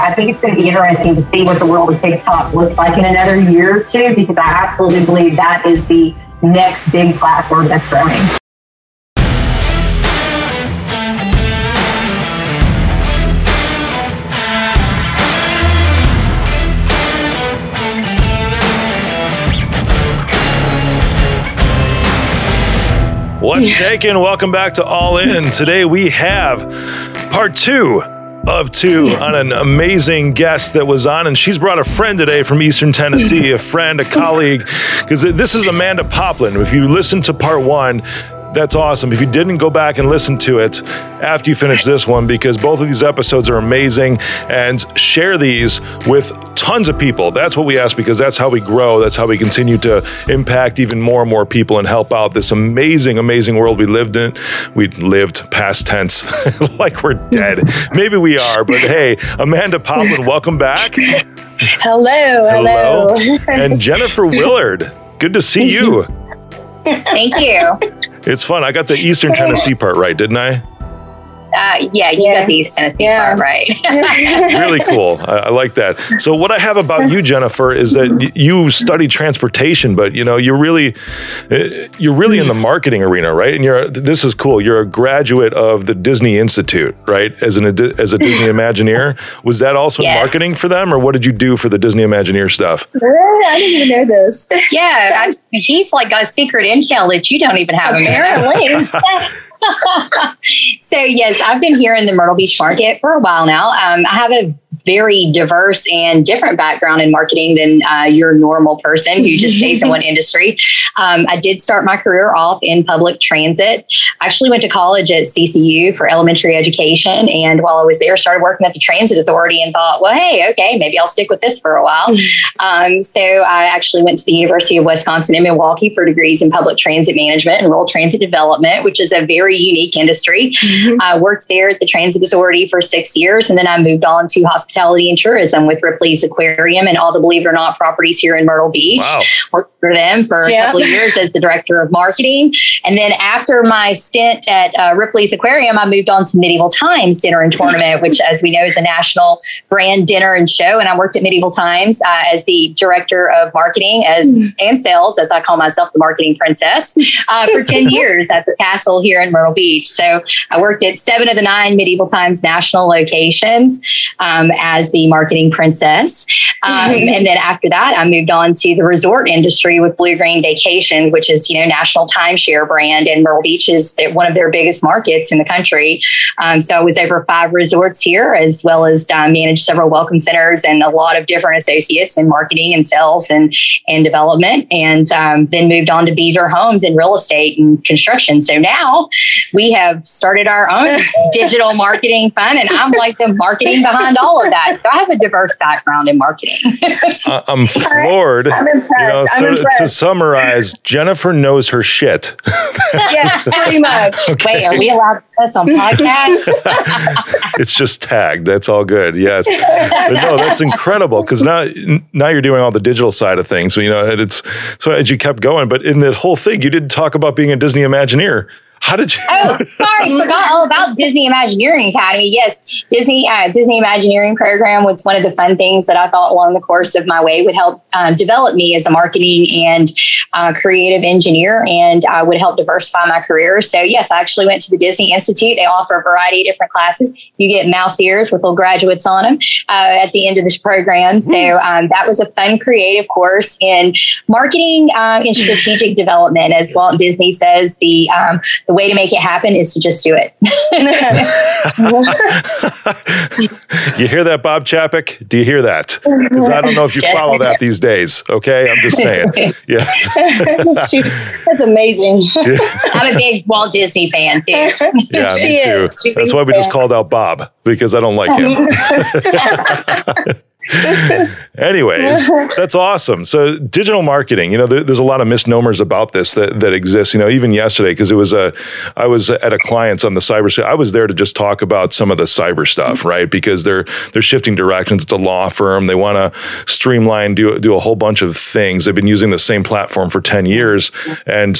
I think it's going to be interesting to see what the world of TikTok looks like in another year or two, because I absolutely believe that is the next big platform that's growing. What's shaking? Welcome back to All In. Today we have part two of two on an amazing guest that was on, and she's brought a friend today from Eastern Tennessee, a friend, a colleague, because this is Amanda Poplin. If you listen to part one, that's awesome. If you didn't go back and listen to it after you finish this one, because both of these episodes are amazing, and share these with tons of people. That's what we ask because that's how we grow. That's how we continue to impact even more and more people and help out this amazing, amazing world we lived in. We lived past tense, like we're dead. Maybe we are, but hey, Amanda Poplin, welcome back. Hello, hello. hello. and Jennifer Willard, good to see you. Thank you. It's fun. I got the Eastern Tennessee part right, didn't I? Uh, yeah, you yeah. got the East Tennessee yeah. part right. really cool. I, I, like that. So, what I have about you, Jennifer, is that you study transportation, but you know you're really uh, you're really in the marketing arena, right? And you're this is cool. You're a graduate of the Disney Institute, right? As an as a Disney Imagineer. Was that also yes. marketing for them, or what did you do for the Disney Imagineer stuff? I didn't even know this. yeah, I, he's like a secret intel that you don't even have. Apparently. so yes, I've been here in the Myrtle Beach market for a while now. Um, I have a very diverse and different background in marketing than uh, your normal person who just stays in one industry. Um, I did start my career off in public transit. I actually went to college at CCU for elementary education, and while I was there, started working at the Transit Authority and thought, well, hey, okay, maybe I'll stick with this for a while. Um, so I actually went to the University of Wisconsin in Milwaukee for degrees in public transit management and rural transit development, which is a very unique industry. Mm-hmm. I worked there at the Transit Authority for six years, and then I moved on to hospitality and tourism with Ripley's Aquarium and all the Believe It or Not properties here in Myrtle Beach. Wow. Worked for them for yeah. a couple of years as the director of marketing. And then after my stint at uh, Ripley's Aquarium, I moved on to Medieval Times Dinner and Tournament, which, as we know, is a national brand dinner and show. And I worked at Medieval Times uh, as the director of marketing as mm. and sales, as I call myself, the marketing princess, uh, for 10 years at the castle here in Myrtle Beach. So I worked at seven of the nine Medieval Times national locations um, as the marketing princess. Um, and then after that, I moved on to the resort industry with Bluegreen Vacations, which is, you know, national timeshare brand. And Myrtle Beach is one of their biggest markets in the country. Um, so I was over five resorts here, as well as uh, managed several welcome centers and a lot of different associates in marketing and sales and, and development. And um, then moved on to Beazer Homes in real estate and construction. So now we have started our own digital marketing fund, and I'm like the marketing behind all of that. So I have a diverse background in marketing. I'm floored. I'm impressed. You know, I'm so impressed. To summarize, Jennifer knows her shit. yes, pretty much. Okay. Wait, are we allowed to this on podcasts? it's just tagged. That's all good. Yes. But no, that's incredible because now now you're doing all the digital side of things. So you know, it's so as you kept going, but in that whole thing, you didn't talk about being a Disney Imagineer. How did you? oh, sorry, forgot all about Disney Imagineering Academy. Yes, Disney uh, Disney Imagineering program was one of the fun things that I thought along the course of my way would help um, develop me as a marketing and uh, creative engineer, and uh, would help diversify my career. So yes, I actually went to the Disney Institute. They offer a variety of different classes. You get mouse ears with little graduates on them uh, at the end of this program. So um, that was a fun creative course in marketing uh, and strategic development, as Walt Disney says. The um, the way to make it happen is to just do it. you hear that, Bob Chapek? Do you hear that? Because I don't know if you follow that these days. Okay, I'm just saying. Yeah, that's, that's amazing. I'm a big Walt Disney fan too. Yeah, she me too. Is. That's why we just called out Bob because I don't like him. Anyways, that's awesome. So digital marketing, you know, there, there's a lot of misnomers about this that, that exist. You know, even yesterday, because it was a, I was at a client's on the cyber. I was there to just talk about some of the cyber stuff, mm-hmm. right? Because they're they're shifting directions. It's a law firm. They want to streamline, do do a whole bunch of things. They've been using the same platform for ten years, and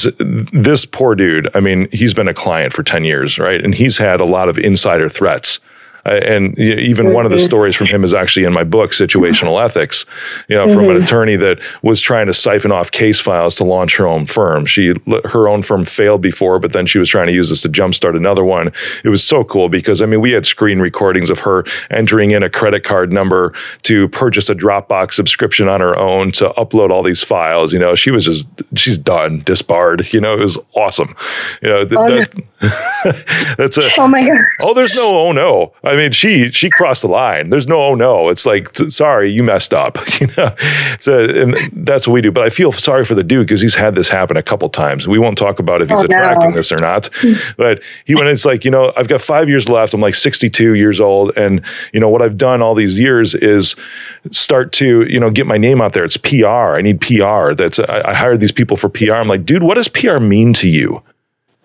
this poor dude. I mean, he's been a client for ten years, right? And he's had a lot of insider threats and even one of the Mhm. stories from him is actually in my book, Situational Ethics. You know, from an Mhm. attorney that was trying to siphon off case files to launch her own firm. She her own firm failed before, but then she was trying to use this to jumpstart another one. It was so cool because I mean, we had screen recordings of her entering in a credit card number to purchase a Dropbox subscription on her own to upload all these files. You know, she was just she's done, disbarred. You know, it was awesome. You know, th- Oh, that- that's a Oh my god. Oh, there's no oh no. I mean, she she crossed the line. There's no oh no. It's like sorry, you messed up. You know, so and that's what we do. But I feel sorry for the dude because he's had this happen a couple times. We won't talk about if he's Oh, no. attracting this or not. but he went. It's like you know, I've got five years left. I'm like 62 years old, and you know what I've done all these years is start to you know get my name out there. It's PR. I need PR. That's I, I hired these people for PR. I'm like, dude, what does PR mean to you?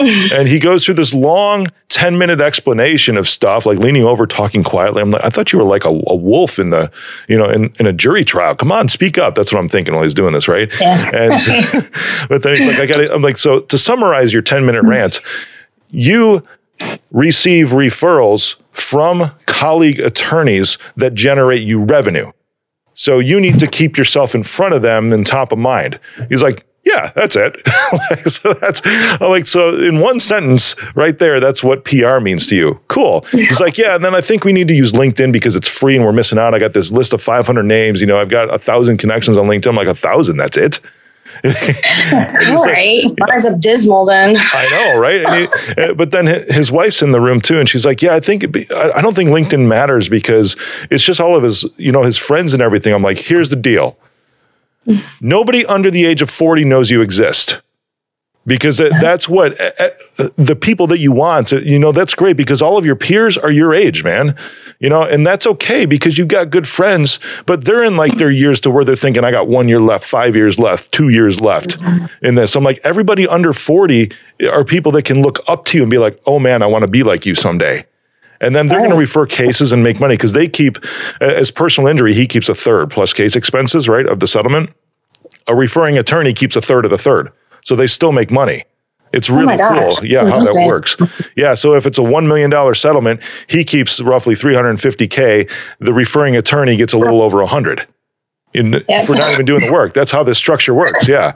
and he goes through this long 10 minute explanation of stuff like leaning over talking quietly. I'm like i thought you were like a, a wolf in the you know in, in a jury trial. Come on speak up. That's what i'm thinking while he's doing this right? And but then he's like i got i'm like so to summarize your 10 minute mm-hmm. rant you receive referrals from colleague attorneys that generate you revenue. So you need to keep yourself in front of them and top of mind. He's like, yeah, that's it. so that's I'm like, so in one sentence right there, that's what PR means to you. Cool. He's like, yeah, and then I think we need to use LinkedIn because it's free and we're missing out. I got this list of 500 names. You know, I've got a thousand connections on LinkedIn. I'm like, a thousand, that's it. All right. Mine's abysmal then. I know, right? And he, uh, but then his wife's in the room too, and she's like, "Yeah, I think be, I don't think LinkedIn matters because it's just all of his, you know, his friends and everything." I'm like, "Here's the deal: nobody under the age of 40 knows you exist." Because that's what uh, uh, the people that you want, uh, you know, that's great because all of your peers are your age, man. You know, and that's okay because you've got good friends, but they're in like their years to where they're thinking, I got one year left, five years left, two years left in this. I'm like, everybody under 40 are people that can look up to you and be like, oh man, I want to be like you someday. And then they're going to oh. refer cases and make money because they keep, as personal injury, he keeps a third plus case expenses, right, of the settlement. A referring attorney keeps a third of the third. So they still make money. It's oh really my gosh. cool. Yeah, how that works. Yeah. So if it's a $1 million settlement, he keeps roughly 350K. The referring attorney gets a little over 100 in, Yeah. for not even doing the work. That's how this structure works. Yeah.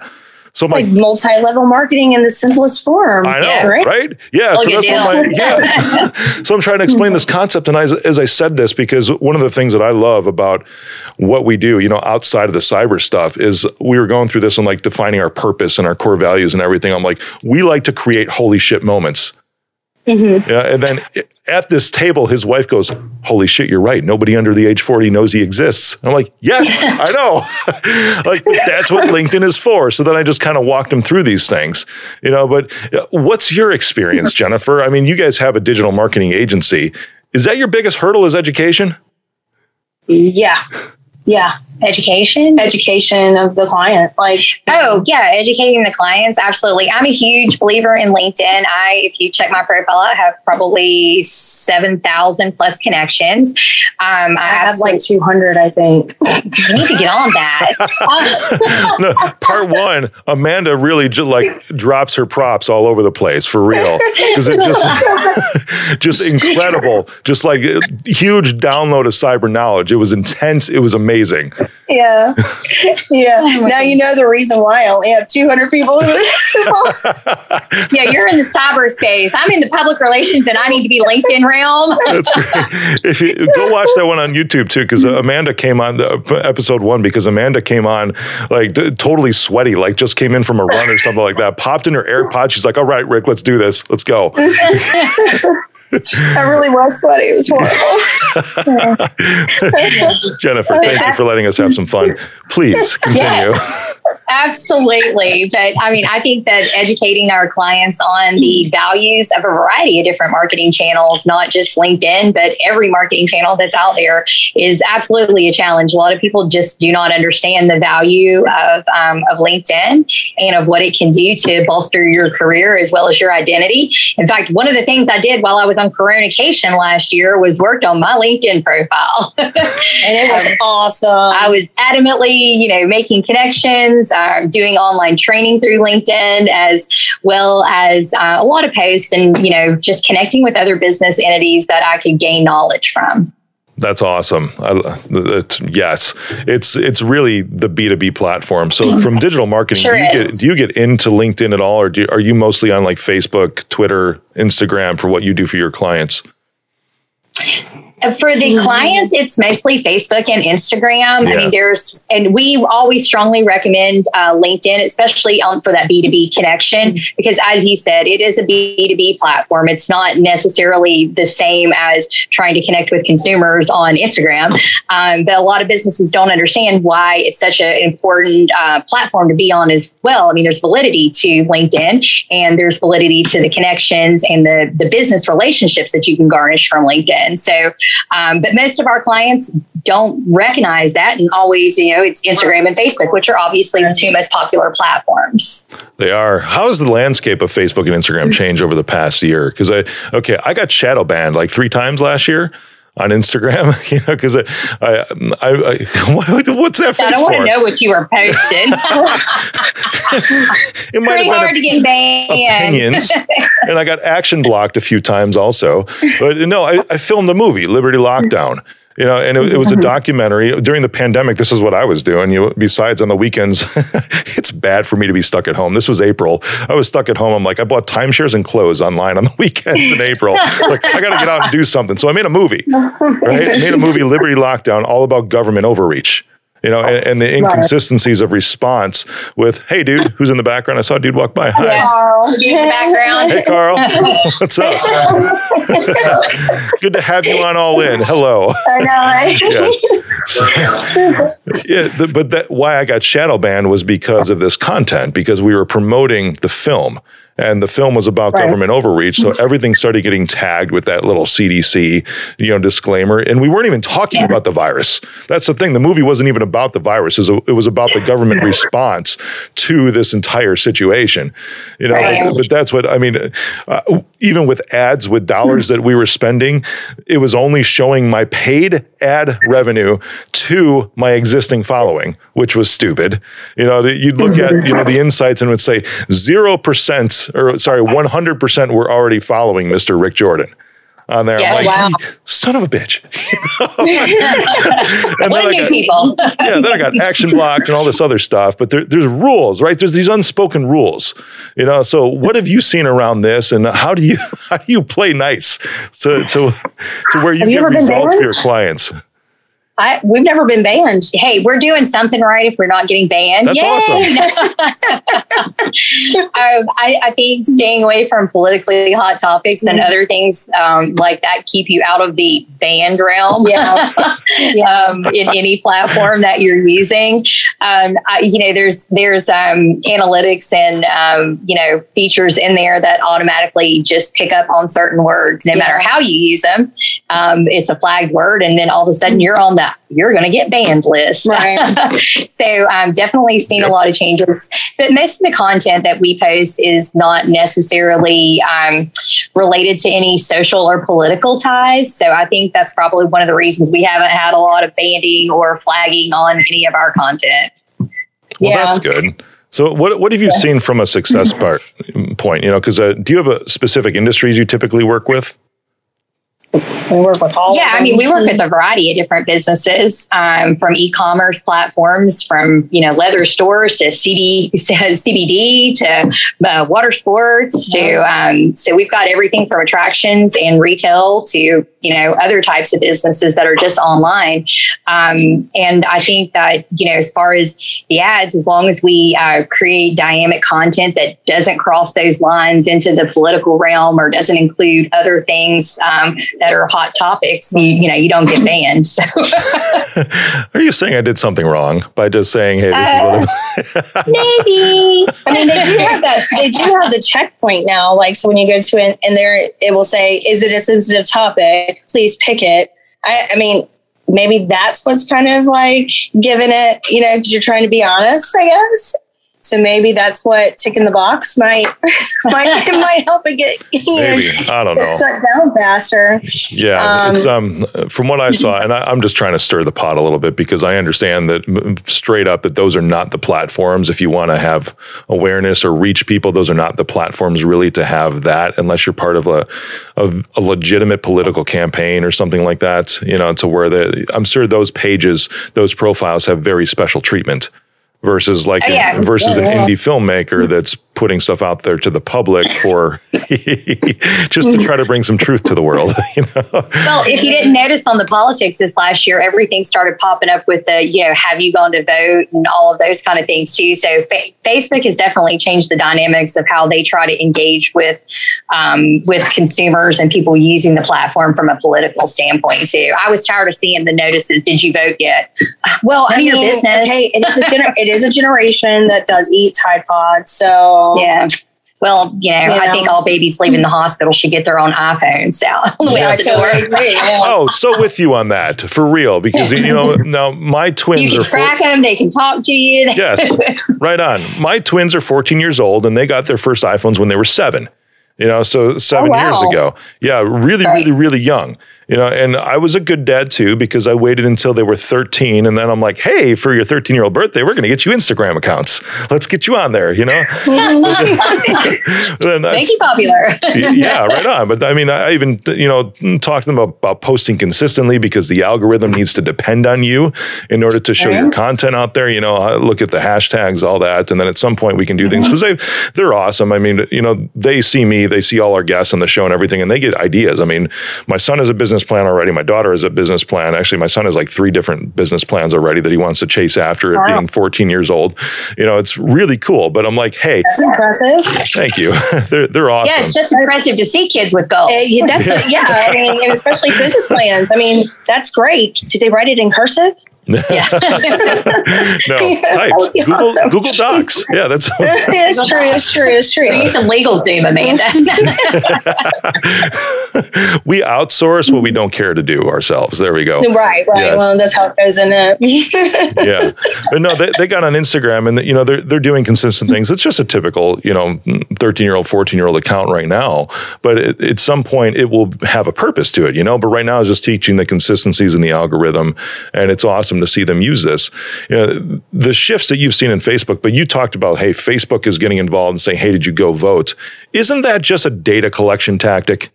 So I'm like, Like multi-level marketing in the simplest form. I know, Yeah, right? Yeah. Look so at that's what my, yeah. so I'm trying to explain this concept. And as, as I said this, because one of the things that I love about what we do, you know, outside of the cyber stuff is we were going through this and like defining our purpose and our core values and everything. I'm like, we like to create holy shit moments. Mhm. Yeah, and then at this table, his wife goes, "Holy shit, you're right. Nobody under the age 40 knows he exists." I'm like, "Yes, I know. like that's what LinkedIn is for." So then I just kind of walked him through these things, you know. But uh, what's your experience, Jennifer? I mean, you guys have a digital marketing agency. Is that your biggest hurdle? Is education? Yeah. Yeah. Education. Education of the client. Like Oh yeah, educating the clients. Absolutely. I'm a huge believer in LinkedIn. I, if you check my profile, I have probably seven thousand plus connections. Um, I, I have absolutely like 200, I think. you need to get on that. No, part one, Amanda really just like drops her props all over the place for real because it just just incredible, just like huge download of cyber knowledge. It was intense. It was amazing. Yeah. Yeah. Oh my now you know the reason why I only have 200 people. yeah, you're in the cyberspace. I'm in the public relations, and I need to be LinkedIn realm. That's great. If you go watch that one on YouTube too, because uh, Amanda came on the uh, episode one because Amanda came on like d- totally sweaty, like just came in from a run or something like that. Popped in her AirPod. She's like, "All right, Rick, let's do this. Let's go." I really was sweaty. It was horrible. Jennifer, thank you for letting us have some fun. Please continue. Absolutely. But I mean, I think that educating our clients on the values of a variety of different marketing channels, not just LinkedIn, but every marketing channel that's out there is absolutely a challenge. A lot of people just do not understand the value of, um, of LinkedIn and of what it can do to bolster your career as well as your identity. In fact, one of the things I did while I was on Coronation last year was worked on my LinkedIn profile. And it was awesome. I was adamantly you know, making connections, uh, doing online training through LinkedIn, as well as uh, a lot of posts and, you know, just connecting with other business entities that I could gain knowledge from. That's awesome. I, it's, yes, it's it's really the B two B platform. So from digital marketing, Sure do, you get, do you get into LinkedIn at all, or do, are you mostly on like Facebook, Twitter, Instagram for what you do for your clients? For the clients, it's mostly Facebook and Instagram. I mean, there's, and we always strongly recommend uh, LinkedIn, especially on, for that B2B connection, because as you said, it is a B2B platform. It's not necessarily the same as trying to connect with consumers on Instagram. Um, but a lot of businesses don't understand why it's such an important uh, platform to be on as well. I mean, there's validity to LinkedIn and there's validity to the connections and the, the business relationships that you can garnish from LinkedIn. So, um, but most of our clients don't recognize that and always, you know, it's Instagram and Facebook, which are obviously the two most popular platforms. They are. How has the landscape of Facebook and Instagram changed over the past year? Because I okay, I got shadow banned like three times last year on Instagram. You know, because I, I, I, I what, what's that I face don't want to know what you were posting. It might Pretty have hard been to get banned. opinions, and I got action blocked a few times also. But no, I, I filmed a movie, Liberty Lockdown. You know, and it, it was a documentary during the pandemic. This is what I was doing. You besides on the weekends, it's bad for me to be stuck at home. This was April. I was stuck at home. I'm like, I bought timeshares and clothes online on the weekends in April. like, I got to get out and do something. So I made a movie. Right, I made a movie, Liberty Lockdown, all about government overreach. You know, and, and the inconsistencies of response with, "Hey, dude, who's in the background? I saw a dude walk by. Hi, Yeah. You in the background. Hey, Carl. What's up? Good to have you on All In. Hello. I know, right? Yeah. So- yeah, the, but that why I got shadow banned was because of this content because we were promoting the film. And the film was about Right. government overreach, so everything started getting tagged with that little CDC, you know, disclaimer. And we weren't even talking about the virus. That's the thing. The movie wasn't even about the virus. It was, it was about the government response to this entire situation. You know, Right. but, but that's what I mean. Uh, even with ads with dollars that we were spending, it was only showing my paid ad revenue to my existing following, which was stupid. You know, you'd look at you know the insights and would say zero percent or sorry, one hundred percent were already following Mr. Rick Jordan on there. Yeah, like, oh, wow. son of a bitch. and What then I got- people? yeah, then I got action blocked and all this other stuff. But there, there's rules, right? There's these unspoken rules, you know. So what have you seen around this, and how do you how do you play nice to to to where you Have you get been results for your clients? I, we've never been banned. hey, we're doing something right if we're not getting banned. That's Yay! um, I, I think staying away from politically hot topics and other things um, like that keep you out of the banned realm. Yeah. um, in any platform that you're using. Um, I, you know, there's there's um, analytics and um, you know features in there that automatically just pick up on certain words, no matter how you use them. Um, it's a flagged word, and then all of a sudden you're on that you're going to get banned list. Right. so I'm definitely seen Yep. a lot of changes, but most of the content that we post is not necessarily um, related to any social or political ties. So I think that's probably one of the reasons we haven't had a lot of banding or flagging on any of our content. Well, Yeah. that's good. So what what have you seen from a success part point? You know, because uh, do you have a specific industries you typically work with? We work with all. Yeah, I mean, we work with a variety of different businesses, um, from e-commerce platforms, from you know leather stores to CD, CBD to uh, water sports to um, so we've got everything from attractions and retail to you know other types of businesses that are just online. Um, and I think that you know as far as the ads, as long as we uh, create dynamic content that doesn't cross those lines into the political realm or doesn't include other things um, that are hot topics, you, you know, you don't get banned. So Are you saying I did something wrong by just saying, hey, this is what uh, I'm maybe. I mean, they do have that. They do have the checkpoint now. Like, so when you go to it, and there it will say, "Is it a sensitive topic? Please pick it." I, I mean, maybe that's what's kind of like giving it, you know, because you're trying to be honest, I guess. So maybe that's what ticking the box might might might help it get Maybe I don't know. shut down faster. Yeah, Um, it's um from what I saw, and I, I'm just trying to stir the pot a little bit because I understand that straight up that those are not the platforms. If you want to have awareness or reach people, those are not the platforms really to have that unless you're part of a of a legitimate political campaign or something like that. You know, to where the I'm sure those pages, those profiles have very special treatment versus like Oh, yeah. versus an indie filmmaker that's putting stuff out there to the public for just to try to bring some truth to the world. You know? Well, if you didn't notice on the politics this last year, everything started popping up with the, you know, have you gone to vote and all of those kind of things too. So fa- Facebook has definitely changed the dynamics of how they try to engage with um, with consumers and people using the platform from a political standpoint too. I was tired of seeing the notices. Did you vote yet? Well, None I of your mean, business. okay, it is a gener- it is a generation that does eat Tide Pods. So Yeah. Well, you know, You I know. think all babies leaving the hospital should get their own iPhone. So on the way out the door. yeah. Oh, so with you on that for real because you know now my You twins can are four, them. They can talk to you. yes right on. My twins are 14 years old and they got their first iPhones when they were seven. You know, so seven Oh, wow. years ago. Yeah, really, Right. really, really young. You know, and I was a good dad too because I waited until they were 13, and then I'm like, hey, for your 13 year old birthday, we're going to get you Instagram accounts. Let's get you on there. You know, Then Make you popular. yeah, right on. But I mean, I even you know talk to them about, posting consistently because the algorithm needs to depend on you in order to show your content out there. You know, I look at the hashtags, all that, and then at some point we can do things mm-hmm. because they they're awesome. I mean, you know, they see me, they see all our guests on the show and everything, and they get ideas. I mean, my son is a business plan already. My daughter has a business plan. Actually, my son has like three different business plans already that he wants to chase after at being 14 years old. You know, it's really cool. But I'm like, hey, That's impressive. thank you. they're they're awesome. Yeah, it's just impressive to see kids with goals. Uh, yeah, that's a- yeah. I mean, and especially business plans. I mean, that's great. Did they write it in cursive? Yeah. no, type. Google, awesome. Google Docs. Yeah, that's. it's true. It's true. It's true. We need some LegalZoom, Amanda. we outsource what we don't care to do ourselves. There we go. Right, right. Yes. Well, that's how it goes in it. yeah, but no, they, they got on Instagram and you know they're they're doing consistent things. It's just a typical you know thirteen year old, fourteen year old account right now. But it, at some point, it will have a purpose to it, you know. But right now, it's just teaching the consistencies in the algorithm, and it's awesome to see them use this. You know, the shifts that you've seen in Facebook. But you talked about hey, Facebook is getting involved and saying, hey, did you go vote? Isn't that just a data collection tactic?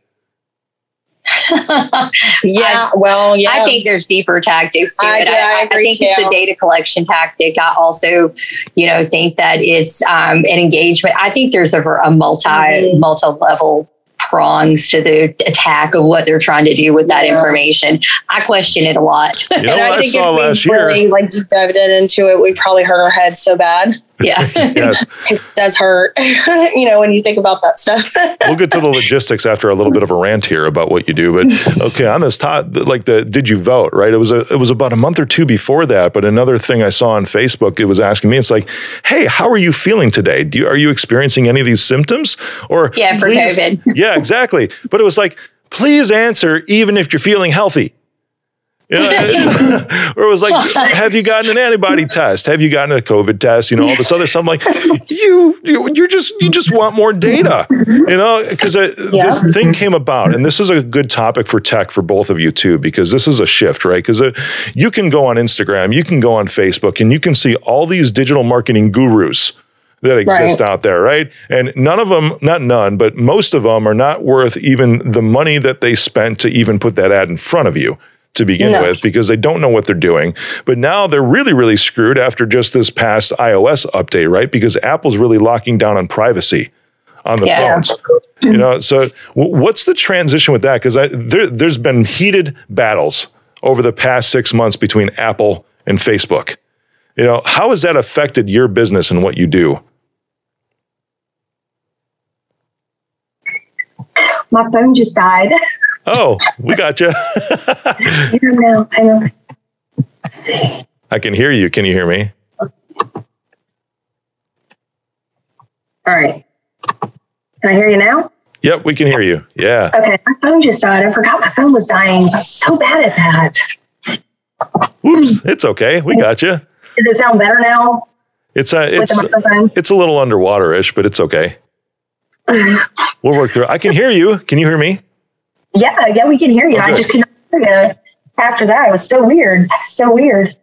yeah. well, yeah. I think there's deeper tactics to I it. do, I agree think it's a data collection tactic. I also, you know, think that it's um, an engagement. I think there's a, a multi Mhm. multi level prongs to the attack of what they're trying to do with that Yeah. information. I question it a lot. You know and what I I, think saw if we last year? really like deep dived into it, we probably hurt our heads so bad yeah. Yes. it does hurt. you know, when you think about that stuff. we'll get to the logistics after a little bit of a rant here about what you do. But okay, on this top, like the did you vote? Right? It was a it was about a month or two before that. But another thing I saw on Facebook, it was asking me, it's like, hey, how are you feeling today? Do you, are you experiencing any of these symptoms? Or Yeah, for please- COVID. Yeah, exactly. But it was like, please answer even if you're feeling healthy. You know, or it was like, have you gotten an antibody test? Have you gotten a COVID test? You know, all this other stuff. I'm like, you, you, you're just, you just want more data, you know, because this thing came about, and this is a good topic for tech for both of you too, because this is a shift, right? Because uh, you can go on Instagram, you can go on Facebook, and you can see all these digital marketing gurus that exist Right. out there, right? And none of them, not none, but most of them are not worth even the money that they spent to even put that ad in front of you to begin No. with because they don't know what they're doing. But now they're really, really screwed after just this past iOS update, right? Because Apple's really locking down on privacy on the Yeah. phones. You know, so w- what's the transition with that? Because there, there's been heated battles over the past six months between Apple and Facebook. You know, how has that affected your business and what you do? My phone just died. Oh, we got you. I know. I know. See. I can hear you. Can you hear me? All right. Can I hear you now? Yep, we can hear you. Yeah. Okay. My phone just died. I forgot my phone was dying. I'm so bad at that. Whoops. It's okay. We got you. Does it sound better now? It's uh, a it's it's a little underwater-ish, but it's okay. we'll work through. it. I can hear you. Can you hear me? Yeah, yeah, we can hear you. Oh, I just couldn't hear you after that. It was so weird. So weird.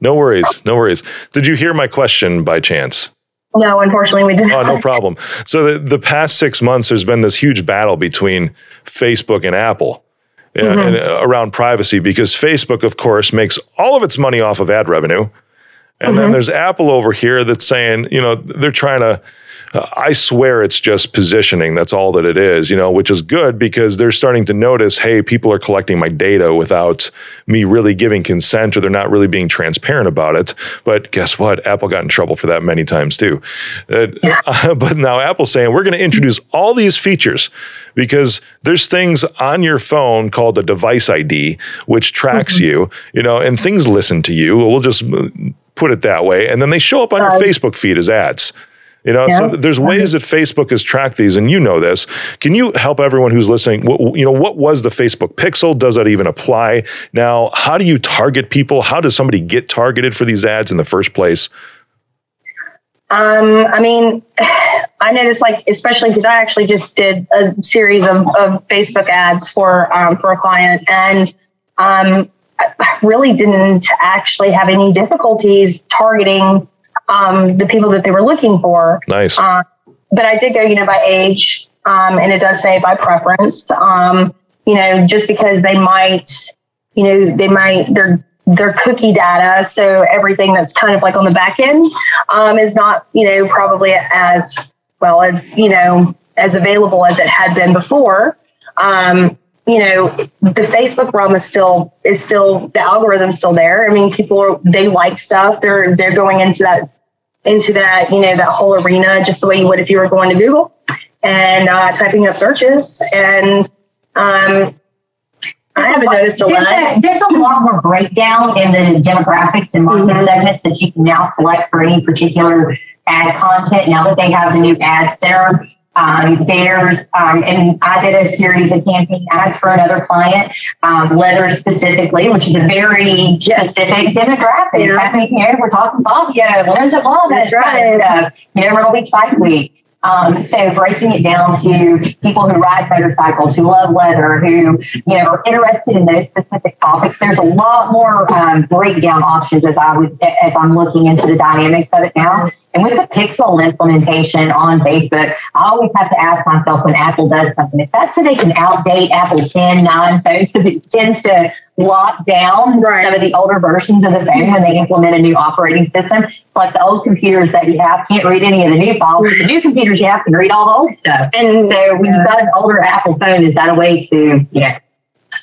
No worries. No worries. Did you hear my question by chance? No, unfortunately, we didn't. Oh, no problem. So the, the past six months, there's been this huge battle between Facebook and Apple uh, and, uh, around privacy because Facebook, of course, makes all of its money off of ad revenue. And then there's Apple over here that's saying, you know, they're trying to. Uh, I swear it's just positioning. That's all that it is, you know, which is good because they're starting to notice, hey, people are collecting my data without me really giving consent or they're not really being transparent about it. But guess what? Apple got in trouble for that many times too. Uh, but now Apple's saying we're going to introduce all these features because there's things on your phone called a device ID, which tracks you, you know, and things listen to you. We'll just uh, put it that way. And then they show up on your Facebook feed as ads. You know, so there's ways that Facebook has tracked these, and you know this. Can you help everyone who's listening? What, you know, what was the Facebook Pixel? Does that even apply now? How do you target people? How does somebody get targeted for these ads in the first place? Um, I mean, I noticed like, especially because I actually just did a series of, of Facebook ads for um, for a client, and um, I really didn't actually have any difficulties targeting um, the people that they were looking for. Nice. Uh, but I did go, you know, by age, um, and it does say by preference. Um, you know, just because they might, you know, they might their their cookie data, so everything that's kind of like on the back end um, is not, you know, probably as well as you know as available as it had been before. Um, you know, the Facebook realm is still is still the algorithm's still there. I mean, people are, they like stuff. They're they're going into that into that you know that whole arena just the way you would if you were going to Google and uh, typing up searches. And um, I haven't noticed a there's lot. a, there's a lot more breakdown in the demographics and market Mhm. segments that you can now select for any particular ad content. Now that they have the new ad center, um, there's um, and I did a series of campaign ads for another client, um, leather specifically, which is a very specific demographic. Yeah. I mean, you know, we're talking Fabio, Lorenzo that That's kind of right. stuff. You know, Myrtle Beach Bike Week. Um, so breaking it down to people who ride motorcycles, who love leather, who you know are interested in those specific topics. There's a lot more um, breakdown options as I would as I'm looking into the dynamics of it now. And with the Pixel implementation on Facebook, I always have to ask myself when Apple does something, if that's so they can outdate Apple 10, 9 phones, because it tends to lock down Right. some of the older versions of the phone when they implement a new operating system. It's like the old computers that you have can't read any of the new files. but The new computers you have can read all the old stuff. And So when you've got an older Apple phone, is that a way to, you know,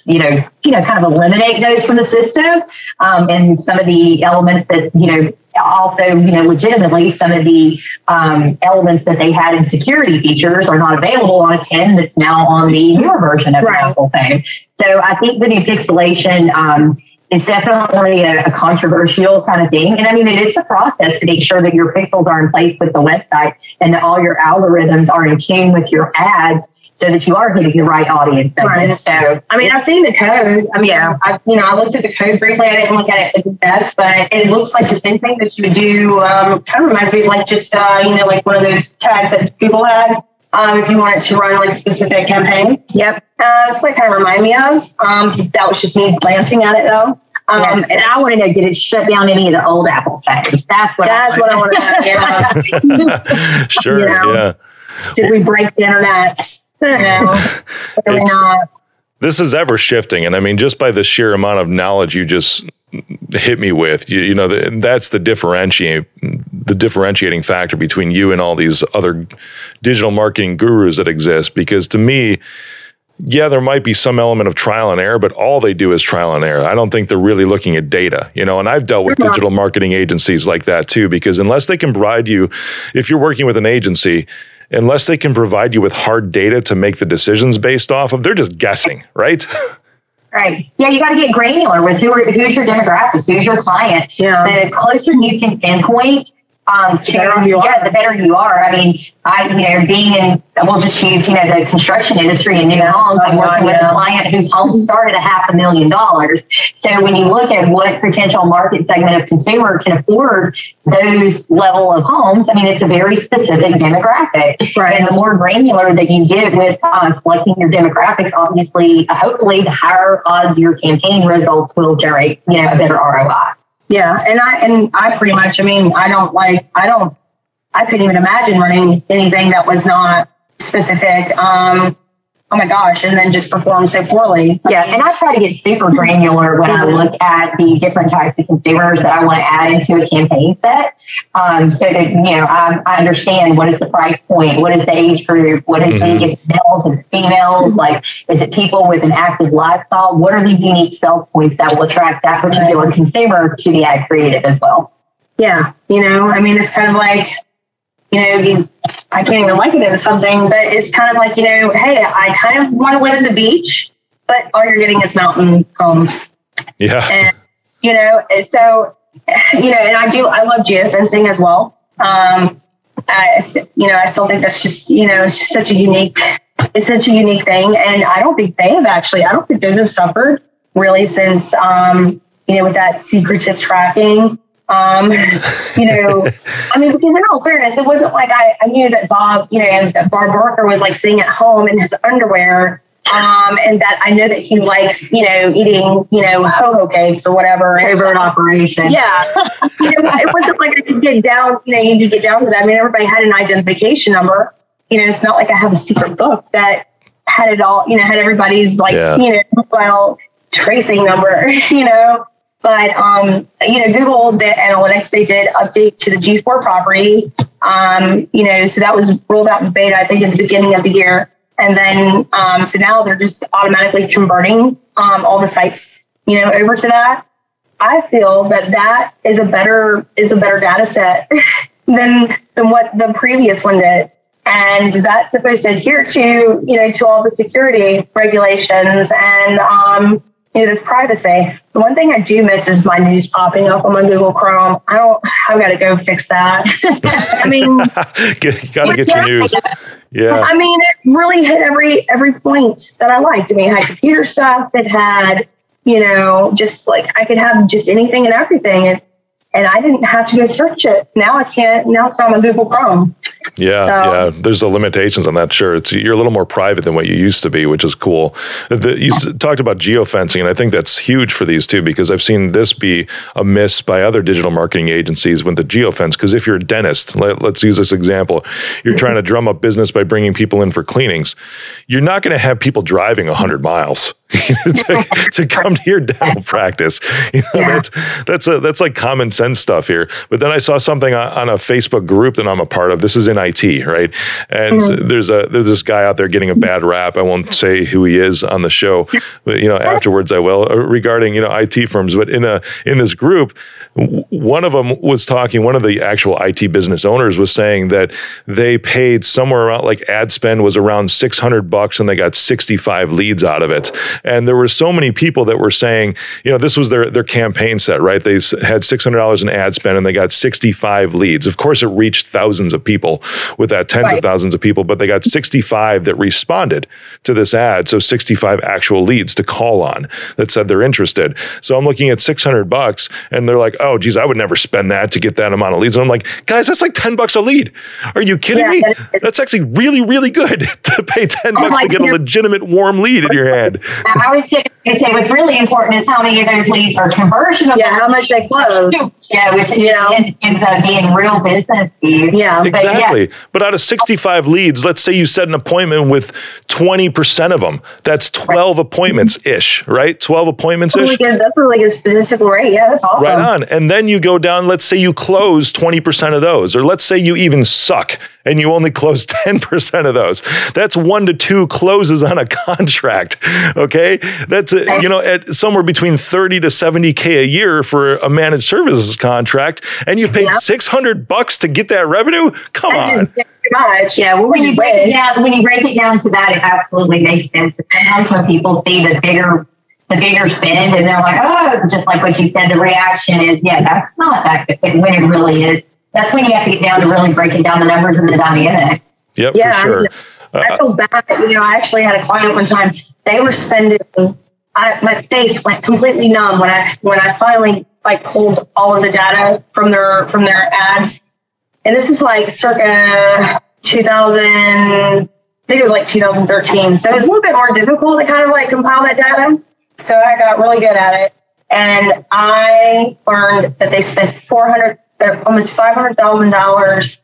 you know, you know, kind of eliminate those from the system, um, and some of the elements that you know, also you know, legitimately some of the um, elements that they had in security features are not available on a 10 that's now on the newer version of Right. the Apple phone. So I think the new pixelation. Um, is definitely a, a controversial kind of thing. And I mean, it, it's a process to make sure that your pixels are in place with the website and that all your algorithms are in tune with your ads so that you are hitting the right audience segments. Right. So, I mean, I've seen the code. I mean, Yeah. I, you know, I looked at the code briefly. I didn't look at it in depth, but it looks like the same thing that you would do. Um, kind of reminds me of like just, uh, you know, like one of those tags that Google had. Um, if you wanted to run like a specific campaign. Yep. Uh, that's what it kind of reminded me of. Um, that was just me glancing at it though. Um, and I want to know, did it shut down any of the old Apple phones? That's what that's I what I want to know. Yeah. sure. You know. Yeah. Did we break the internet? You know, really It's- not. This is ever shifting. And I mean, just by the sheer amount of knowledge you just hit me with, you, you know, the, that's the differentiate, the differentiating factor between you and all these other digital marketing gurus that exist. Because to me, yeah, there might be some element of trial and error, but all they do is trial and error. I don't think they're really looking at data, you know, and I've dealt with digital marketing agencies like that too, because unless they can provide you, if you're working with an agency, unless they can provide you with hard data to make the decisions based off of, they're just guessing, right? Right. Yeah, you got to get granular with who are, who's your demographic, who's your client. Yeah. The closer you can pinpoint um, to, yeah, the better you are. I mean, I, you know, being in, we'll just use, you know, the construction industry in new homes. I'm working with a client whose home started a half a million dollars. So when you look at what potential market segment of consumer can afford those level of homes, I mean, it's a very specific demographic. Right. And the more granular that you get with uh, selecting your demographics, obviously, hopefully, the higher odds your campaign results will generate, you know, a better ROI. Yeah, and I and I pretty much. I mean, I don't like. I don't. I couldn't even imagine running anything that was not specific. Um, oh my gosh, and then just perform so poorly. Yeah, and I try to get super granular when I look at the different types of consumers that I want to add into a campaign set. Um, so that, you know, I, I, understand what is the price point, what is the age group, what is mm-hmm. the, is it males, is it females, like, is it people with an active lifestyle? What are the unique sales points that will attract that particular consumer to the ad creative as well? Yeah, you know, I mean, it's kind of like, you know, you, I can't even like it as something, but it's kind of like, you know, hey, I kind of want to live at the beach, but all you're getting is mountain homes. Yeah. And, you know, so, you know, and I do, I love geofencing as well. Um, I, you know, I still think that's just, you know, it's just such a unique, it's such a unique thing. And I don't think they have actually, I don't think those have suffered really since, um, you know, with that secretive tracking. Um, you know, I mean, because in all fairness, it wasn't like I, I knew that Bob, you know, that Bob Barker was like sitting at home in his underwear. Um, and that I know that he likes, you know, eating, you know, ho-ho cakes or whatever. Favorite operation. Yeah. you know, it wasn't like I could get down, you know, you could get down to that. I mean, everybody had an identification number. You know, it's not like I have a secret book that had it all, you know, had everybody's like, yeah. you know, well, tracing number, you know. But um, you know, Google the analytics they did update to the G4 property. Um, you know, so that was rolled out in beta, I think, at the beginning of the year, and then um, so now they're just automatically converting um, all the sites, you know, over to that. I feel that that is a better is a better data set than than what the previous one did and that's supposed to adhere to you know to all the security regulations and um, is its privacy. The one thing I do miss is my news popping up on my Google Chrome. I don't. I've got to go fix that. I mean, you got to get your news. Yeah. I mean, it really hit every every point that I liked. I mean, it had computer stuff. It had, you know, just like I could have just anything and everything. And and I didn't have to go search it. Now I can't. Now it's on Google Chrome. Yeah, so, yeah. There's the limitations on that. Sure, it's you're a little more private than what you used to be, which is cool. The, you talked about geofencing, and I think that's huge for these too because I've seen this be a miss by other digital marketing agencies with the geofence. Because if you're a dentist, let, us use this example, you're trying to drum up business by bringing people in for cleanings. You're not going to have people driving 100 miles to, to, come to your dental practice. You know, yeah. that's that's a, that's like common sense stuff here. But then I saw something on, on, a Facebook group that I'm a part of. This is in IT, right? And mm-hmm. there's a there's this guy out there getting a bad rap. I won't say who he is on the show, but you know afterwards I will uh, regarding you know IT firms. But in a in this group, one of them was talking. One of the actual IT business owners was saying that they paid somewhere around like ad spend was around 600 bucks and they got 65 leads out of it and there were so many people that were saying, you know, this was their their campaign set, right? They had six hundred dollars in ad spend and they got sixty five leads. Of course, it reached thousands of people with that, tens right. of thousands of people, but they got sixty five that responded to this ad. So sixty five actual leads to call on that said they're interested. So I'm looking at six hundred bucks, and they're like, oh, geez, I would never spend that to get that amount of leads. And I'm like, guys, that's like ten bucks a lead. Are you kidding yeah, me? That's actually really, really good to pay ten oh bucks to get a legitimate warm lead in your hand. I was going to say what's really important is how many of those leads are conversionable. Yeah, how much they close. Yeah, which you know ends up being real business Yeah, exactly. But, yeah. but, out of 65 leads, let's say you set an appointment with 20% of them. That's 12 right. appointments ish, right? 12 appointments ish. That's, that's a really good statistical rate. Yeah, that's awesome. Right on. And then you go down. Let's say you close 20% of those, or let's say you even suck and you only close 10% of those. That's one to two closes on a contract. Okay. That's, a, you know, at somewhere between 30 to 70K a year for a managed services contract. And you paid yeah. 600 bucks to get that revenue. Come on. Much. Yeah. Well, when you break it down, when you break it down to that, it absolutely makes sense. But sometimes when people see the bigger the bigger spend and they're like, oh, just like what you said, the reaction is, yeah, that's not that good when it really is that's when you have to get down to really breaking down the numbers and the dynamics. Yep, yeah, for sure. I, mean, I feel bad. You know, I actually had a client one time. They were spending. I, my face went completely numb when I when I finally like pulled all of the data from their from their ads, and this is like circa 2000. I think it was like 2013. So it was a little bit more difficult to kind of like compile that data. So I got really good at it, and I learned that they spent 400, almost 500 thousand dollars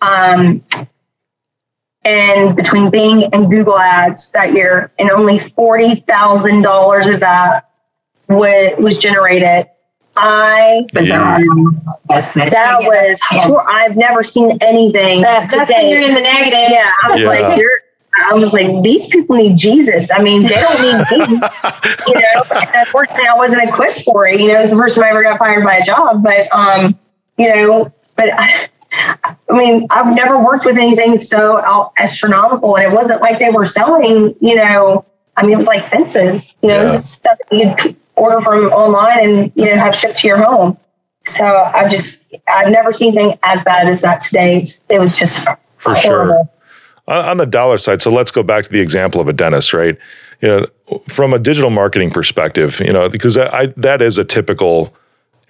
um, and between Bing and Google Ads that year, and only forty thousand dollars of that was, was generated. I yeah. that was I've never seen anything. That's today. you're in the negative. Yeah, I was yeah. like, you're. I was like, these people need Jesus. I mean, they don't need me. you know, unfortunately, I wasn't equipped for it. You know, it's the first time I ever got fired by a job. But um, you know, but I, I mean, I've never worked with anything so astronomical, and it wasn't like they were selling, you know, I mean, it was like fences, you know, yeah. stuff that you order from online and, you know, have shipped to your home. So I've just, I've never seen anything as bad as that to date. It was just for horrible. sure. On the dollar side, so let's go back to the example of a dentist, right? You know, from a digital marketing perspective, you know, because I, that is a typical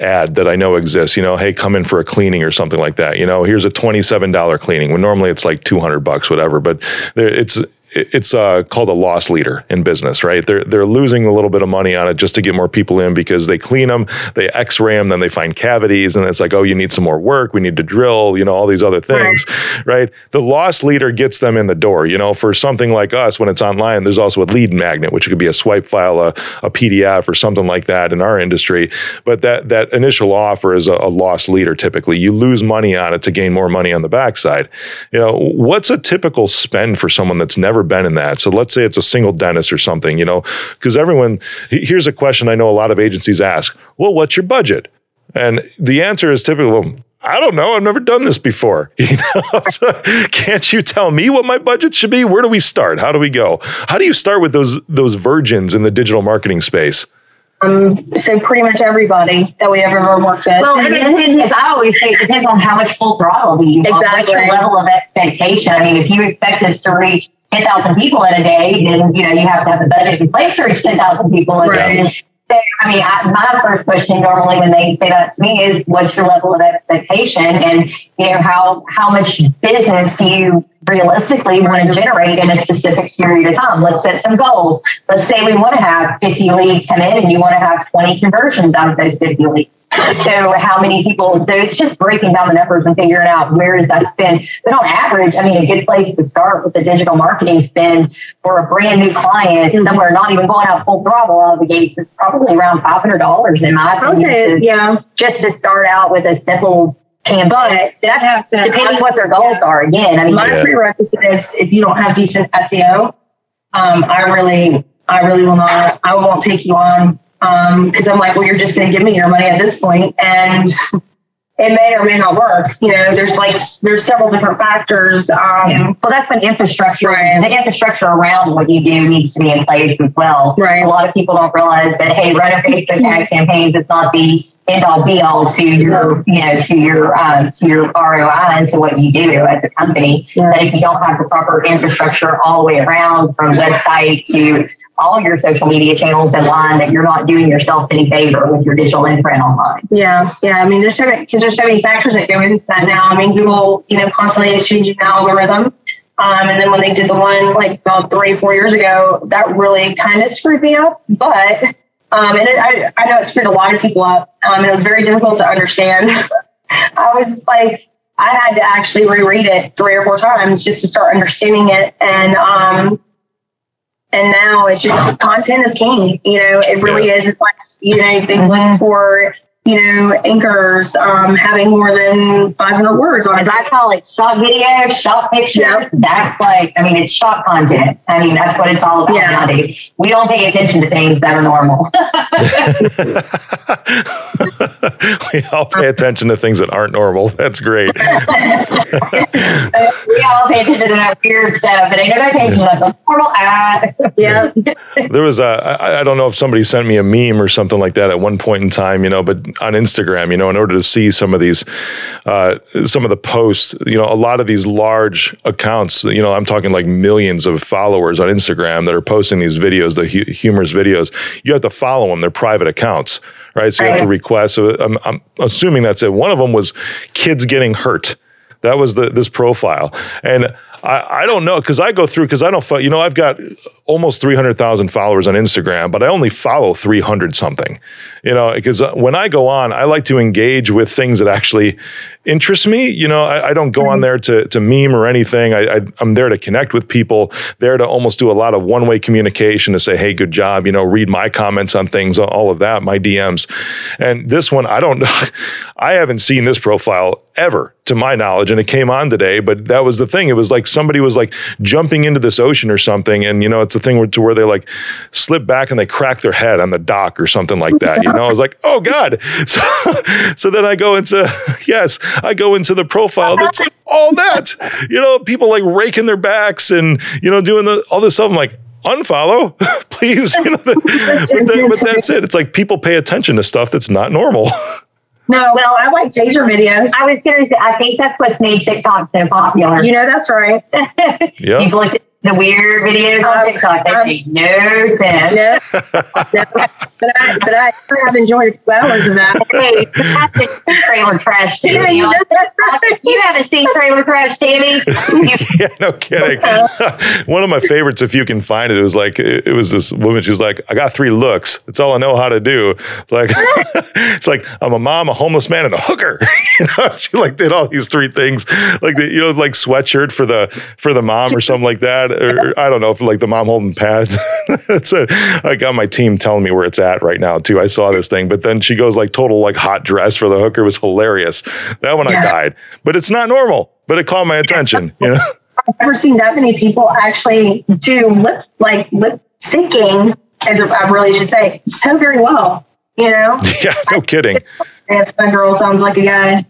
ad that I know exists, you know, hey, come in for a cleaning or something like that. You know, here's a $27 cleaning when normally it's like 200 bucks, whatever, but it's, it's uh, called a loss leader in business, right? They're they're losing a little bit of money on it just to get more people in because they clean them, they X-ray them, then they find cavities, and it's like, oh, you need some more work. We need to drill, you know, all these other things, right? right? The loss leader gets them in the door. You know, for something like us, when it's online, there's also a lead magnet, which could be a swipe file, a, a PDF, or something like that in our industry. But that that initial offer is a, a loss leader. Typically, you lose money on it to gain more money on the backside. You know, what's a typical spend for someone that's never never been in that. So let's say it's a single dentist or something, you know, because everyone, here's a question I know a lot of agencies ask well, what's your budget? And the answer is typically, well, I don't know. I've never done this before. You know? so can't you tell me what my budget should be? Where do we start? How do we go? How do you start with those those virgins in the digital marketing space? Um, so pretty much everybody that we have ever worked with. Well, and it depends, I always say it depends on how much full throttle you exactly. want. What's your level of expectation? I mean, if you expect us to reach 10,000 people in a day, then, you know, you have to have the budget in place to reach 10,000 people in right. I mean, I, my first question normally when they say that to me is, what's your level of expectation? And, you know, how, how much business do you realistically want to generate in a specific period of time? Let's set some goals. Let's say we want to have 50 leads come in and you want to have 20 conversions out of those 50 leads. So how many people? So it's just breaking down the numbers and figuring out where is that spend. But on average, I mean, a good place to start with the digital marketing spend for a brand new client, mm-hmm. somewhere not even going out full throttle out of the gates, is probably around five hundred dollars in my opinion. Okay, to, yeah. Just to start out with a simple campaign. But that has to depending what their goals yeah. are. Again, I mean, my yeah. prerequisite is if you don't have decent SEO, um, I really, I really will not. I won't take you on because um, I'm like, well, you're just going to give me your money at this point, and it may or may not work. You know, there's like there's several different factors. Um, yeah. Well, that's when infrastructure, right. the infrastructure around what you do needs to be in place as well. Right. A lot of people don't realize that hey, running Facebook ad campaigns is not the end all be all to your you know to your um, to your ROI and to what you do as a company. Yeah. That if you don't have the proper infrastructure all the way around from website to all your social media channels in line that you're not doing yourself any favor with your digital imprint online. Yeah, yeah. I mean, there's so many because there's so many factors that go into that now. I mean, Google, you know, constantly is changing the algorithm. Um, and then when they did the one like about three, four years ago, that really kind of screwed me up. But um, and it, I, I know it screwed a lot of people up. Um, and it was very difficult to understand. I was like, I had to actually reread it three or four times just to start understanding it. And um, and now it's just content is king. You know, it really yeah. is. It's like you know they look mm-hmm. for you know anchors um, having more than 500 words on it. As I call it, shot videos, shot pictures. Yep. That's like I mean, it's shot content. I mean, that's what it's all about yeah. nowadays. We don't pay attention to things that are normal. we all pay attention to things that aren't normal. That's great. we all pay attention to that weird stuff, but I never pay attention to the normal ad. yeah. There was a, I, I don't know if somebody sent me a meme or something like that at one point in time, you know, but on Instagram, you know, in order to see some of these, uh, some of the posts, you know, a lot of these large accounts, you know, I'm talking like millions of followers on Instagram that are posting these videos, the hu- humorous videos. You have to follow them; they're private accounts, right? So you have to request. So I'm, I'm assuming that's it. One of them was kids getting hurt. That was the this profile, and I, I don't know because I go through because I don't fo- you know I've got almost three hundred thousand followers on Instagram, but I only follow three hundred something. You know, because uh, when I go on, I like to engage with things that actually interest me. You know, I, I don't go on mm-hmm. there to to meme or anything. I, I I'm there to connect with people. There to almost do a lot of one way communication to say, hey, good job. You know, read my comments on things, all of that, my DMs, and this one I don't know. I haven't seen this profile ever to my knowledge and it came on today but that was the thing it was like somebody was like jumping into this ocean or something and you know it's a thing where, to where they like slip back and they crack their head on the dock or something like that you know? I was like oh god! So so then i go into yes i go into the profile that's all that you know people like raking their backs and you know doing the all this stuff. I'm like unfollow? Please you know the, but, but that's it. It's like people pay attention to stuff that's not normal No, well, I like taser videos. I was going to say, I think that's what's made TikTok so popular. You know, that's right. yeah You've looked at the weird videos on Um, TikTok. They um, make no sense. No, no, but I, but I have enjoyed a few hours of that. Hey, that's the trailer trash, too. Yeah, you know, that's right. You haven't seen trailer trash, Tammy? Yeah, no kidding. One of my favorites, if you can find it, it was like it it was this woman. She was like, "I got three looks. That's all I know how to do." It's like it's like I'm a mom, a homeless man, and a hooker. you know, she like did all these three things, like the, you know, like sweatshirt for the for the mom or something like that, or I don't know, for like the mom holding pads. That's it. I got my team telling me where it's at right now too. I saw this thing, but then she goes like total like hot dress for the hooker It was hilarious. That one I died, but it's not normal. But it caught my attention. You know. I've never seen that many people actually do lip like lip syncing, as I really should say, so very well. You know, Yeah, no kidding. dance my girl sounds like a guy.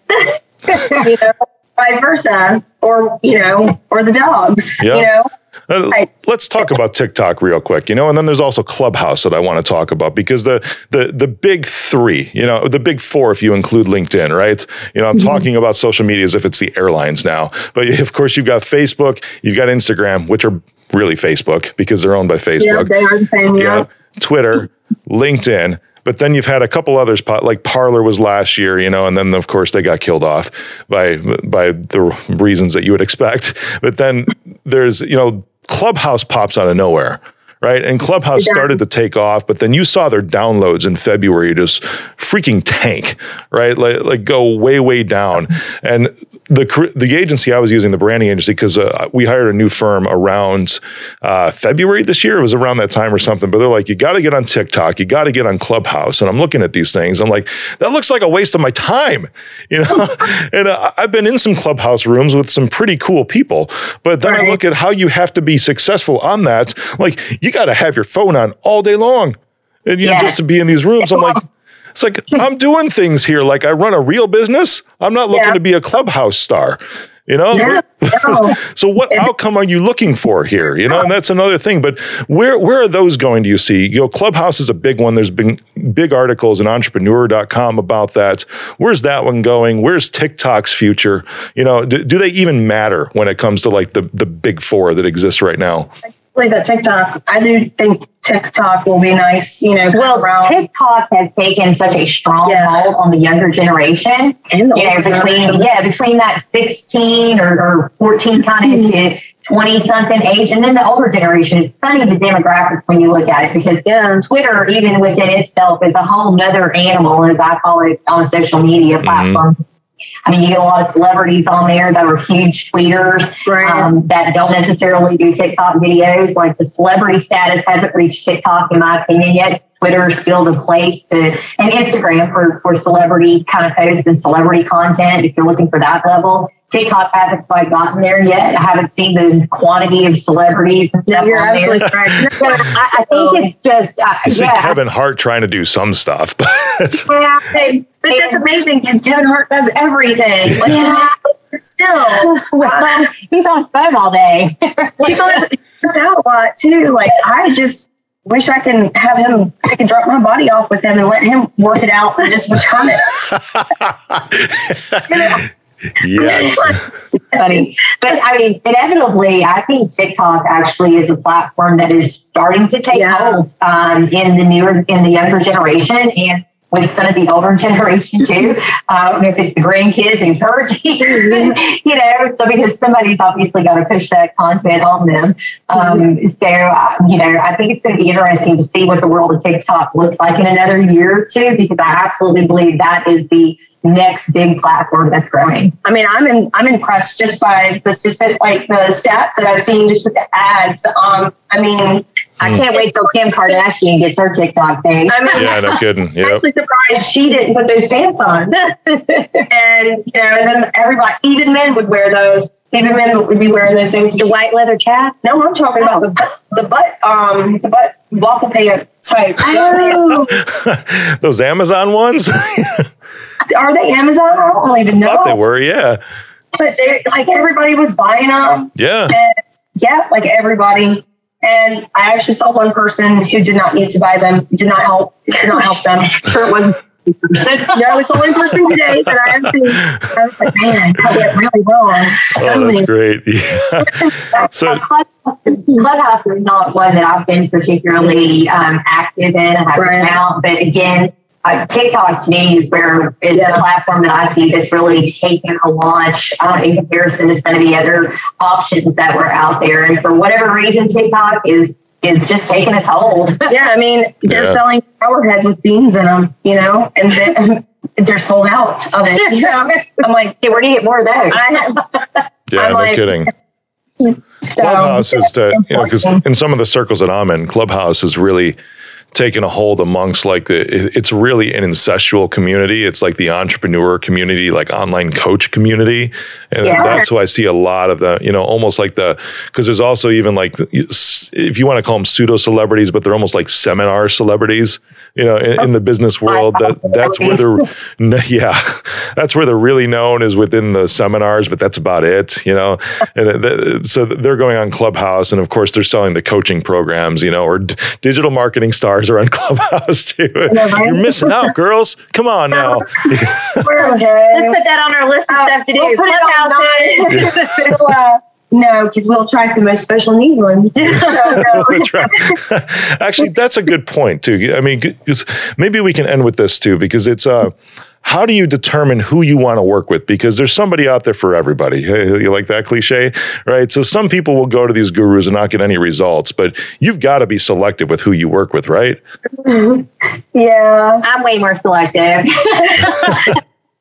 you know, vice versa, or you know, or the dogs. Yeah. You know, Uh, let's talk about TikTok real quick, you know, and then there's also Clubhouse that I want to talk about because the the the big three, you know, the big four if you include LinkedIn, right? You know, I'm talking about social media as if it's the airlines now, but of course you've got Facebook, you've got Instagram, which are really Facebook because they're owned by yeah, Facebook. they are the same. You Yeah, know, Twitter, LinkedIn. But then you've had a couple others, like Parler was last year, you know, and then of course they got killed off by by the reasons that you would expect. But then there's, you know, Clubhouse pops out of nowhere, right? And Clubhouse Yeah. started to take off, but then you saw their downloads in February just freaking tank, right? Like, like go way way down. And the the agency I was using, the branding agency, because uh, we hired a new firm around uh, February this year. It was around that time or something. But they're like, you got to get on TikTok, you got to get on Clubhouse. And I'm looking at these things. I'm like, that looks like a waste of my time, you know. and uh, I've been in some Clubhouse rooms with some pretty cool people, but then I look at how you have to be successful on that. Like, you got to have your phone on all day long, and you know, just to be in these rooms. I'm like. It's like I'm doing things here. Like I run a real business. I'm not looking Yeah. to be a clubhouse star. You know, Yeah, no. so what outcome are you looking for here? You know, and that's another thing. But where where are those going? Do you see? You know, Clubhouse is a big one. There's been big articles in entrepreneur.com about that. Where's that one going? Where's TikTok's future? You know, do, do they even matter when it comes to like the the big four that exist right now? Like that TikTok. I do think TikTok will be nice. You know, Well, around TikTok has taken such a strong Yeah. hold on the younger generation. in the You know, between yeah, between that sixteen or, or fourteen kind of mm-hmm. to twenty something age, and then the older generation. It's funny the demographics when you look at it because yeah, Twitter, even within itself, is a whole nother animal, as I call it on social media mm-hmm. platforms. I mean, you get a lot of celebrities on there that are huge tweeters right. um, that don't necessarily do TikTok videos. Like the celebrity status hasn't reached TikTok, in my opinion, yet. Twitter is still the place to, and Instagram for, for celebrity kind of posts and celebrity content. If you're looking for that level, TikTok hasn't quite gotten there yet. I haven't seen the quantity of celebrities and stuff You're on there. absolutely right. So I, I think it's just, uh, You see yeah. Kevin Hart trying to do some stuff, but yeah, Hey, but that's amazing because Kevin Hart does everything. Like, Yeah. still, well, he's on his phone all day. he's on his, he works out a lot too. Like I just, wish I can have him, I can drop my body off with him and let him work it out and just return it. you know? Yes. funny. But I mean, inevitably, I think TikTok actually is a platform that is starting to take Yeah. hold um, in the newer, in the younger generation, and with some of the older generation too. I don't know if it's the grandkids encouraging, you know, so because somebody's obviously got to push that content on them. Um, so, uh, you know, I think it's going to be interesting to see what the world of TikTok looks like in another year or two, because I absolutely believe that is the next big platform that's growing. I mean, I'm in, I'm impressed just by the like the stats that I've seen just with the ads. Um, I mean, I can't wait till Kim Kardashian gets her TikTok thing. I mean, Yeah, no kidding. I'm actually surprised she didn't put those pants on. and you know, and then everybody, even men would wear those. Even men would be wearing those things. The white leather chaps. No, I'm talking about the butt, the butt, um, the butt waffle pant type. Oh, Those Amazon ones? Are they Amazon? I don't even know. Thought they were, yeah. But they like everybody was buying them. Yeah. And yeah, like everybody. And I actually saw one person who did not need to buy them, did not help, did not help them. sure it wasn't. No, it's the one person today that I have seen. I was like, man, that went really wrong. Oh, that's great. Yeah. So, Clubhouse, Clubhouse is not one that I've been particularly um, active in. I have Right. an account, but again, uh, TikTok to me is where is Yeah. the platform that I see that's really taken a launch uh, in comparison to some of the other options that were out there. And for whatever reason, TikTok is is just taking its hold. yeah, I mean, they're Yeah. selling power heads with beans in them, you know, and then they're sold out of it. You know? I'm like, Yeah, where do you get more of those? I, yeah, I'm no like- kidding. so, Clubhouse is to, you know, because in some of the circles that I'm in, Clubhouse is really taken a hold amongst like the, it's really an incestual community. It's like the entrepreneur community, like online coach community. And Yeah. that's who I see a lot of the, you know, almost like the, because there's also even like, if you want to call them pseudo celebrities, but they're almost like seminar celebrities, you know, in, in the business world. That That's where they're, yeah, that's where they're really known is within the seminars, but that's about it, you know. And it- th- so they're going on Clubhouse, and of course they're selling the coaching programs, you know, or d- digital marketing stars are on Clubhouse too. You're missing out, girls. Come on now. we're okay. Let's put that on our list of Uh, stuff to do. we'll put it on Clubhouses. We'll, no, because we'll attract the most special needs ones. So, no. That's right. Actually, that's a good point too. I mean, because maybe we can end with this too, because it's uh, how do you determine who you want to work with? Because there's somebody out there for everybody. Hey, You like that cliche, right? So some people will go to these gurus and not get any results, but you've got to be selective with who you work with, right? yeah. I'm way more selective.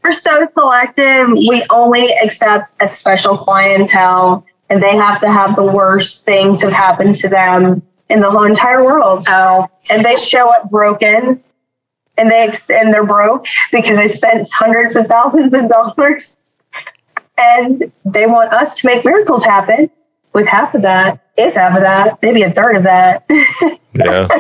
We're so selective. We only accept a special clientele, and they have to have the worst things have happened to them in the whole entire world. oh, And they show up broken, and they and they're broke because they spent hundreds of thousands of dollars, and they want us to make miracles happen with half of that, if half of that, maybe a third of that. Yeah.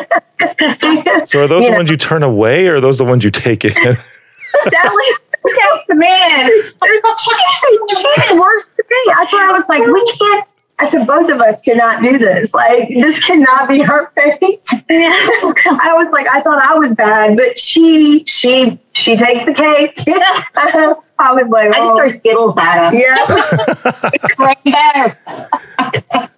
So are those You the ones you turn away, or are those the ones you take in? Sadly. who the man? she, she did worse than. That's why I was like, we can't. I said, both of us cannot do this. Like, this cannot be her fate. I was like, I thought I was bad, but she, she, she takes the cake. I was like, I just throw Skittles at him. yeah. Rainbow.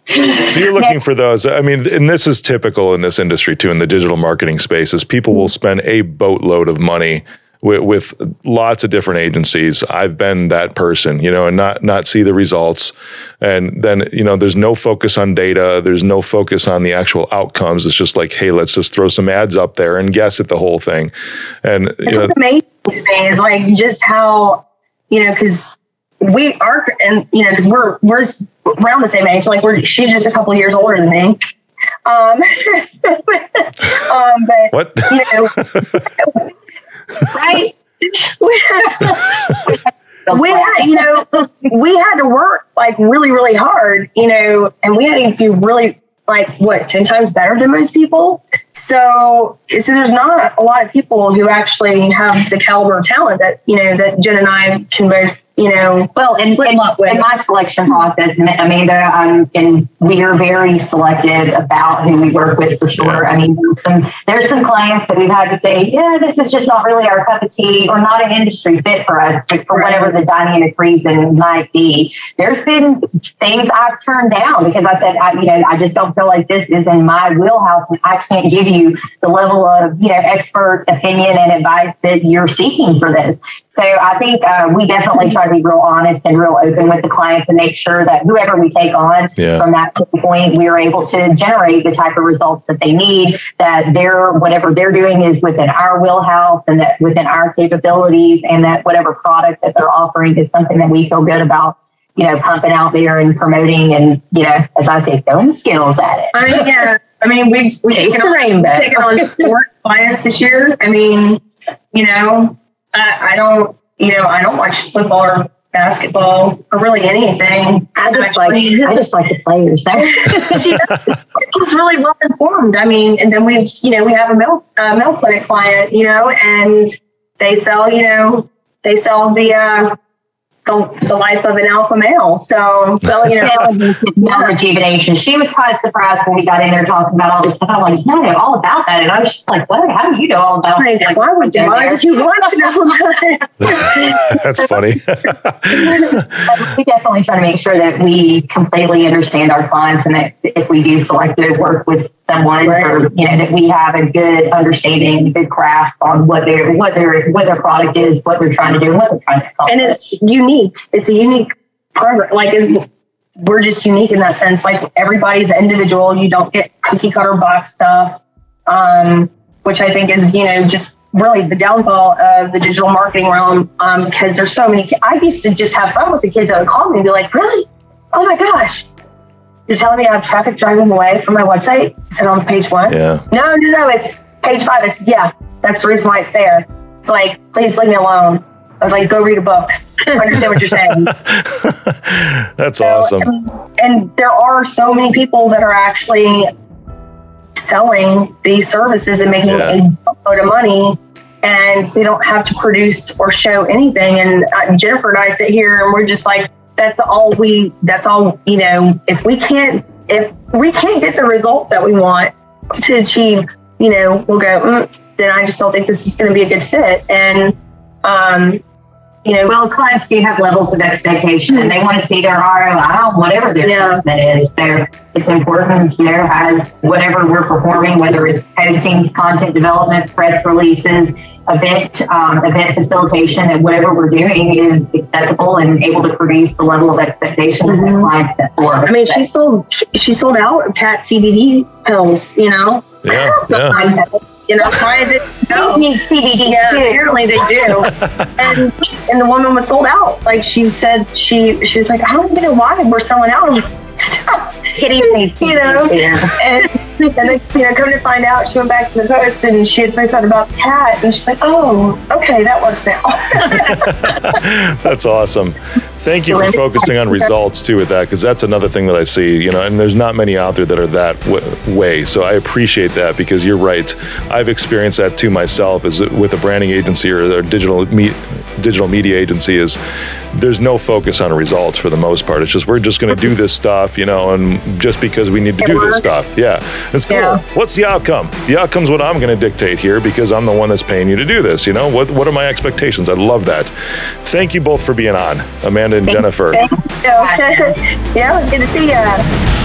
So you're looking for those. I mean, and this is typical in this industry too, in the digital marketing space, is people will spend a boatload of money with, with lots of different agencies. I've been that person, you know, and not not see the results. And then, you know, there's no focus on data. There's no focus on the actual outcomes. It's just like, hey, let's just throw some ads up there and guess at the whole thing. And you It's know, amazing to me is like just how, you know, because we are, and you know, because we're we're around the same age. Like we're, she's just a couple years older than me. Um, um, but what? you know, right? we had, you know, we had to work like really, really hard, you know, and we had to be really like what ten times better than most people. So, so there's not a lot of people who actually have the caliber of talent that you know that Jen and I can both you know, well, in, in, in, my selection process, Amanda, um, and we are very selective about who we work with for sure. I mean, there's some there's some clients that we've had to say, yeah, this is just not really our cup of tea, or not an industry fit for us, for right. whatever the dynamic reason might be. There's been things I've turned down because I said, I, you know, I just don't feel like this is in my wheelhouse, and I can't give you the level of you know expert opinion and advice that you're seeking for this. So I think uh, we definitely try to be real honest and real open with the clients and make sure that whoever we take on yeah. from that point, we are able to generate the type of results that they need, that their whatever they're doing is within our wheelhouse and that within our capabilities and that whatever product that they're offering is something that we feel good about you know, pumping out there and promoting and, you know, as I say, throwing skills at it. I mean, yeah. I mean, we've, we've taken, on, taken on sports clients this year. I mean, you know, I, I don't, you know, I don't watch football or basketball or really anything. I just Actually, like I just like the players. she's really well informed. I mean, and then we, you know, we have a milk uh, milk clinic client, you know, and they sell, you know, they sell the uh, the, the life of an alpha male. So, well, you know, yeah. rejuvenation. She was quite surprised when we got in there talking about all this stuff. I'm like, no, I know all about that. And I was just like, what? How do you know all about this? Like, why would you, why would you want to know That's funny. we definitely try to make sure that we completely understand our clients and that if we do selective work with someone right. or, you know, that we have a good understanding, good grasp on what their, what their, what their product is, what they're trying to do, what they're trying to accomplish. And it's unique unique. It's a unique program. Like we're just unique in that sense. Like everybody's individual. You don't get cookie cutter box stuff, um, which I think is you know just really the downfall of the digital marketing realm. Because um, there's so many. I used to just have fun with the kids that would call me and be like, "Really? Oh my gosh." You're telling me I have traffic driving away from my website? Is it on page one? Yeah. No, no, no. It's page five. It's yeah. That's the reason why it's there. It's like, please leave me alone. I was like, go read a book. Understand what you're saying. That's so, awesome. And, and there are so many people that are actually selling these services and making yeah. a load of money and they don't have to produce or show anything. And uh, Jennifer and I sit here and we're just like, that's all we, that's all, you know, if we can't, if we can't get the results that we want to achieve, you know, we'll go, mm, then I just don't think this is going to be a good fit. And, um, you know, well, clients do have levels of expectation and they want to see their ROI on whatever their yeah. investment is. So it's important, you know, as whatever we're performing, whether it's postings, content development, press releases, event, um, event facilitation, and whatever we're doing is acceptable and able to produce the level of expectation mm-hmm. that the client set for. I mean, she sold she sold out cat CBD pills, you know. Yeah. yeah. You know, clients know. need CBD yeah, too. apparently they do. and and the woman was sold out. Like she said, she she was like, I don't even know why we're selling out. Kitties need you know. And, and then you know, come to find out, she went back to the post and she had posted about the cat, and she's like, oh, okay, that works now. That's awesome. Thank you for focusing on results too with that, because that's another thing that I see, you know, and there's not many out there that are that w- way. So I appreciate that because you're right. I've experienced that too myself, is with a branding agency or a digital me- digital media agency. Is there's no focus on results for the most part. It's just we're just going to do this stuff, you know, and just because we need to do this stuff, yeah, it's cool. Yeah. What's the outcome? The outcome's what I'm going to dictate here because I'm the one that's paying you to do this. You know, what what are my expectations? I love that. Thank you both for being on, Amanda and Jennifer. yeah, good to see you.